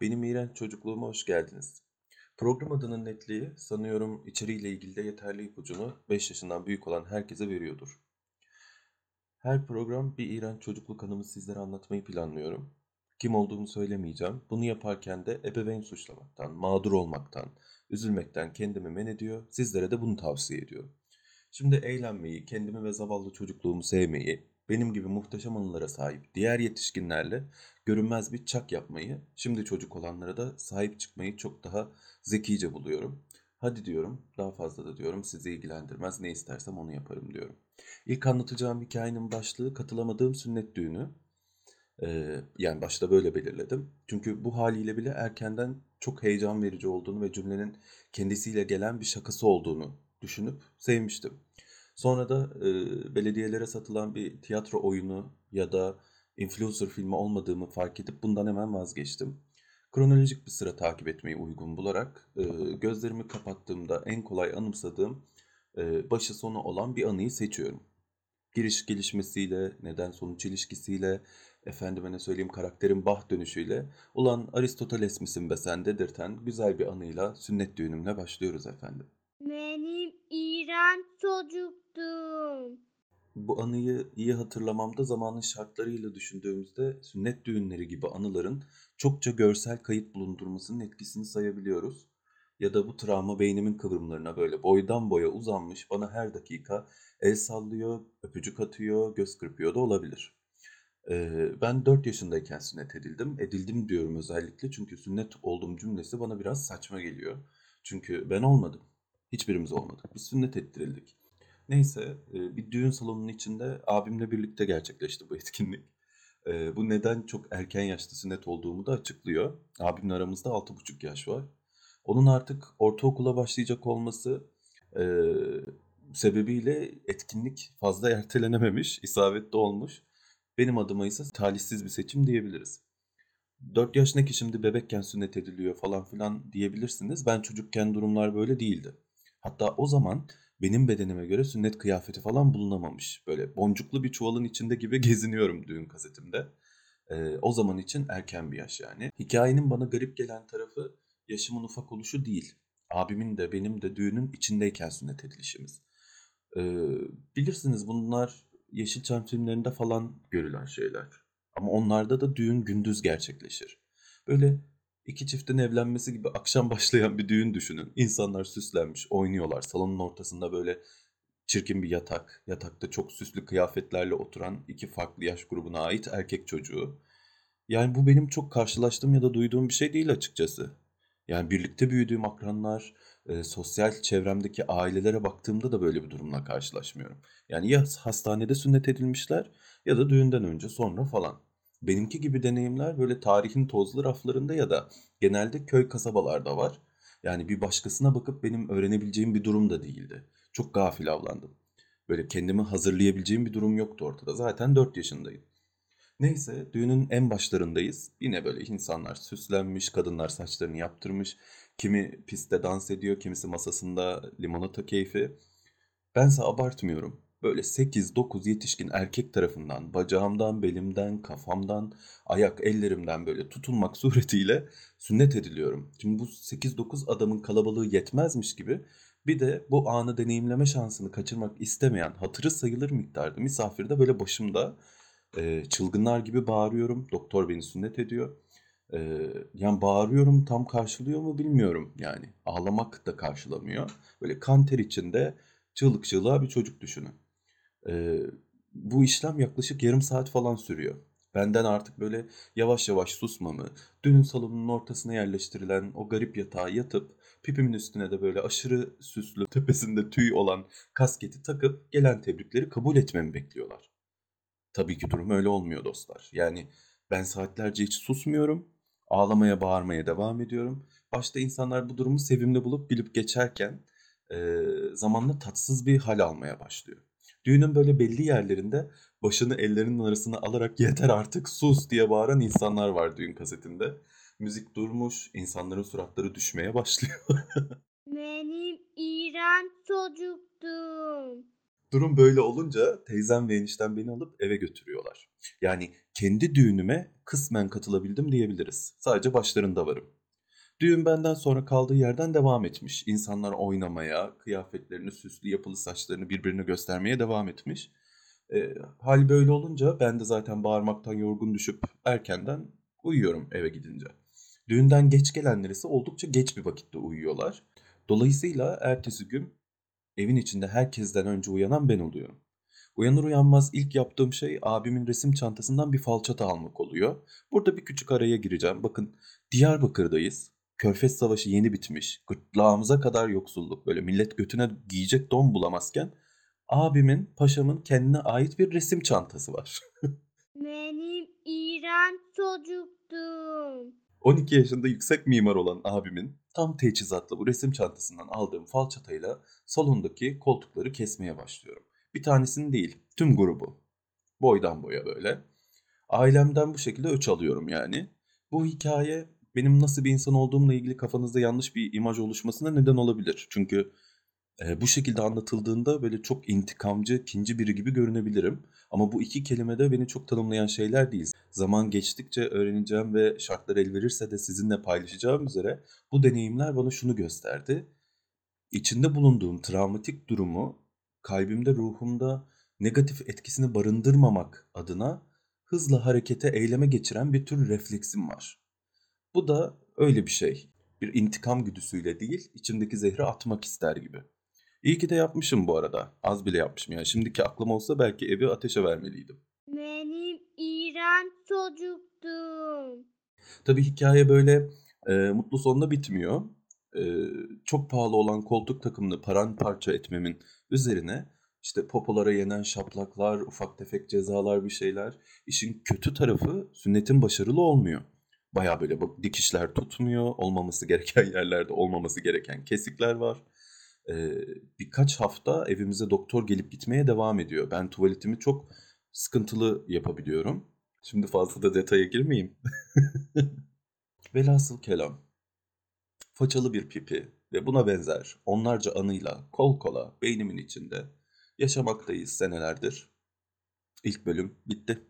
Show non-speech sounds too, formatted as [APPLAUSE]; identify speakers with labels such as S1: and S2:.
S1: Benim iğrenç çocukluğuma hoş geldiniz. Program adının netliği sanıyorum içeriğiyle ilgili de yeterli ipucunu 5 yaşından büyük olan herkese veriyordur. Her program bir iğrenç çocukluk anımı sizlere anlatmayı planlıyorum. Kim olduğumu söylemeyeceğim. Bunu yaparken de ebeveyn suçlamaktan, mağdur olmaktan, üzülmekten kendimi men ediyor. Sizlere de bunu tavsiye ediyorum. Şimdi eğlenmeyi, kendimi ve zavallı çocukluğumu sevmeyi, benim gibi muhteşem anılara sahip diğer yetişkinlerle görünmez bir çak yapmayı, şimdi çocuk olanlara da sahip çıkmayı çok daha zekice buluyorum. Hadi diyorum, daha fazla da diyorum sizi ilgilendirmez, ne istersem onu yaparım diyorum. İlk anlatacağım hikayenin başlığı katılamadığım sünnet düğünü. Ee, yani başta böyle belirledim. Çünkü bu haliyle bile erkenden çok heyecan verici olduğunu ve cümlenin kendisiyle gelen bir şakası olduğunu düşünüp sevmiştim. Sonra da e, belediyelere satılan bir tiyatro oyunu ya da influencer filmi olmadığımı fark edip bundan hemen vazgeçtim. Kronolojik bir sıra takip etmeyi uygun bularak e, gözlerimi kapattığımda en kolay anımsadığım e, başı sonu olan bir anıyı seçiyorum. Giriş gelişmesiyle, neden sonuç ilişkisiyle, efendime ne söyleyeyim karakterin bah dönüşüyle, ulan Aristoteles misin be sen dedirten güzel bir anıyla sünnet düğünümle başlıyoruz efendim.
S2: Benim iğrenç çocuktum.
S1: Bu anıyı iyi hatırlamamda zamanın şartlarıyla düşündüğümüzde sünnet düğünleri gibi anıların çokça görsel kayıt bulundurmasının etkisini sayabiliyoruz. Ya da bu travma beynimin kıvrımlarına böyle boydan boya uzanmış bana her dakika el sallıyor, öpücük atıyor, göz kırpıyor da olabilir. Ee, ben 4 yaşındayken sünnet edildim. Edildim diyorum özellikle çünkü sünnet olduğum cümlesi bana biraz saçma geliyor. Çünkü ben olmadım. Hiçbirimiz olmadık. Biz sünnet ettirildik. Neyse e, bir düğün salonunun içinde abimle birlikte gerçekleşti bu [LAUGHS] etkinlik. E, bu neden çok erken yaşta sünnet olduğumu da açıklıyor. Abimle aramızda 6,5 yaş var. Onun artık ortaokula başlayacak olması e, sebebiyle etkinlik fazla [LAUGHS] ertelenememiş, isabetli olmuş. Benim adıma ise talihsiz bir seçim diyebiliriz. 4 yaş ne ki şimdi bebekken sünnet ediliyor falan filan diyebilirsiniz. Ben çocukken durumlar böyle değildi. Hatta o zaman benim bedenime göre sünnet kıyafeti falan bulunamamış. Böyle boncuklu bir çuvalın içinde gibi [LAUGHS] geziniyorum düğün kasetimde. Ee, o zaman için erken bir yaş yani. Hikayenin bana garip gelen tarafı yaşımın ufak oluşu değil. Abimin de benim de düğünün içindeyken sünnet edilişimiz. Ee, bilirsiniz bunlar Yeşilçam filmlerinde falan görülen şeyler. Ama onlarda da düğün gündüz gerçekleşir. Böyle iki çiftin evlenmesi gibi akşam [LAUGHS] başlayan bir düğün düşünün. İnsanlar süslenmiş, oynuyorlar. Salonun ortasında böyle çirkin bir yatak. Yatakta çok süslü kıyafetlerle oturan iki farklı yaş grubuna ait erkek çocuğu. Yani bu benim çok karşılaştığım ya da duyduğum bir şey değil açıkçası. Yani birlikte büyüdüğüm akranlar, e, sosyal çevremdeki ailelere baktığımda da böyle bir durumla karşılaşmıyorum. Yani ya hastanede sünnet edilmişler ya da düğünden önce sonra falan. Benimki gibi deneyimler böyle tarihin tozlu raflarında ya da genelde köy kasabalarda var. Yani bir başkasına bakıp benim öğrenebileceğim bir durum da değildi. Çok gafil avlandım. Böyle kendimi hazırlayabileceğim bir durum yoktu ortada. Zaten 4 yaşındayım. Neyse düğünün en başlarındayız. Yine böyle insanlar süslenmiş, kadınlar saçlarını yaptırmış. Kimi pistte dans ediyor, kimisi masasında limonata keyfi. Bense abartmıyorum. Böyle 8-9 yetişkin erkek tarafından bacağımdan, belimden, kafamdan, ayak ellerimden böyle tutulmak [LAUGHS] suretiyle sünnet ediliyorum. Şimdi bu 8-9 adamın kalabalığı yetmezmiş gibi bir de bu anı deneyimleme şansını kaçırmak istemeyen hatırı sayılır miktarda misafir de böyle başımda e, çılgınlar gibi bağırıyorum. Doktor beni sünnet ediyor. E, yani bağırıyorum tam karşılıyor mu bilmiyorum yani. Ağlamak da karşılamıyor. Böyle kan ter içinde çığlık çığlığa bir çocuk düşünün. Bu işlem yaklaşık yarım saat falan sürüyor. Benden artık böyle yavaş yavaş susmamı, düğün salonunun ortasına yerleştirilen o garip yatağa yatıp pipimin üstüne de böyle aşırı süslü tepesinde tüy olan kasketi takıp gelen tebrikleri kabul etmemi bekliyorlar. Tabii ki durum öyle olmuyor dostlar. Yani ben saatlerce hiç susmuyorum. Ağlamaya, bağırmaya devam ediyorum. Başta insanlar bu durumu sevimli bulup gülüp geçerken e, zamanla tatsız bir hal almaya başlıyor. Düğünün böyle belli yerlerinde başını ellerinin arasına alarak [LAUGHS] yeter artık sus diye bağıran insanlar var düğün kasetinde. Müzik durmuş, insanların suratları düşmeye başlıyor. [LAUGHS]
S2: Benim iğrenç çocuktum.
S1: Durum böyle olunca teyzem ve eniştem beni alıp eve götürüyorlar. Yani kendi düğünüme kısmen katılabildim diyebiliriz. Sadece başlarında varım. Düğün benden sonra kaldığı yerden devam etmiş. İnsanlar oynamaya, kıyafetlerini, süslü yapılı saçlarını birbirine göstermeye devam etmiş. E, hal böyle olunca ben de zaten bağırmaktan yorgun düşüp erkenden uyuyorum eve gidince. Düğünden geç gelenler ise oldukça geç bir vakitte uyuyorlar. Dolayısıyla ertesi gün evin içinde herkesten önce uyanan ben oluyorum. Uyanır uyanmaz ilk yaptığım şey abimin resim çantasından bir falçata almak oluyor. Burada bir küçük araya gireceğim. Bakın Diyarbakır'dayız. Körfez Savaşı yeni bitmiş. Gırtlağımıza kadar yoksulluk. Böyle millet götüne giyecek don bulamazken abimin, paşamın kendine ait bir resim çantası var. [LAUGHS]
S2: Benim İran çocuktum.
S1: 12 yaşında yüksek mimar olan abimin tam teçhizatlı bu resim çantasından aldığım falçatayla salondaki koltukları kesmeye başlıyorum. Bir tanesini değil, tüm grubu. Boydan boya böyle. Ailemden bu şekilde öç alıyorum yani. Bu hikaye benim nasıl bir insan olduğumla ilgili kafanızda yanlış bir imaj oluşmasına neden olabilir. Çünkü e, bu şekilde anlatıldığında böyle çok intikamcı, kinci biri gibi görünebilirim. Ama bu iki kelime de beni çok tanımlayan şeyler değil. Zaman geçtikçe öğreneceğim ve şartlar el verirse de sizinle paylaşacağım üzere bu deneyimler bana şunu gösterdi. İçinde bulunduğum travmatik durumu kalbimde, ruhumda negatif etkisini barındırmamak adına hızla harekete, eyleme geçiren bir tür refleksim var. Bu da öyle bir şey. Bir intikam güdüsüyle değil, içimdeki zehri atmak ister gibi. İyi ki de yapmışım bu arada. Az bile yapmışım yani. Şimdiki aklım olsa belki evi ateşe vermeliydim.
S2: Benim İran çocuktum.
S1: Tabii hikaye böyle e, mutlu sonla bitmiyor. E, çok pahalı olan koltuk takımını paramparça etmemin üzerine işte popolara yenen şaplaklar, ufak tefek cezalar bir şeyler. İşin kötü tarafı sünnetin başarılı olmuyor. Baya böyle dikişler tutmuyor, olmaması gereken [LAUGHS] yerlerde olmaması gereken kesikler var. Ee, birkaç hafta evimize doktor gelip gitmeye devam ediyor. Ben tuvaletimi çok sıkıntılı yapabiliyorum. Şimdi fazla da detaya girmeyeyim. [LAUGHS] Velhasıl kelam. Façalı bir pipi ve buna benzer onlarca anıyla kol kola beynimin içinde yaşamaktayız senelerdir. İlk bölüm bitti.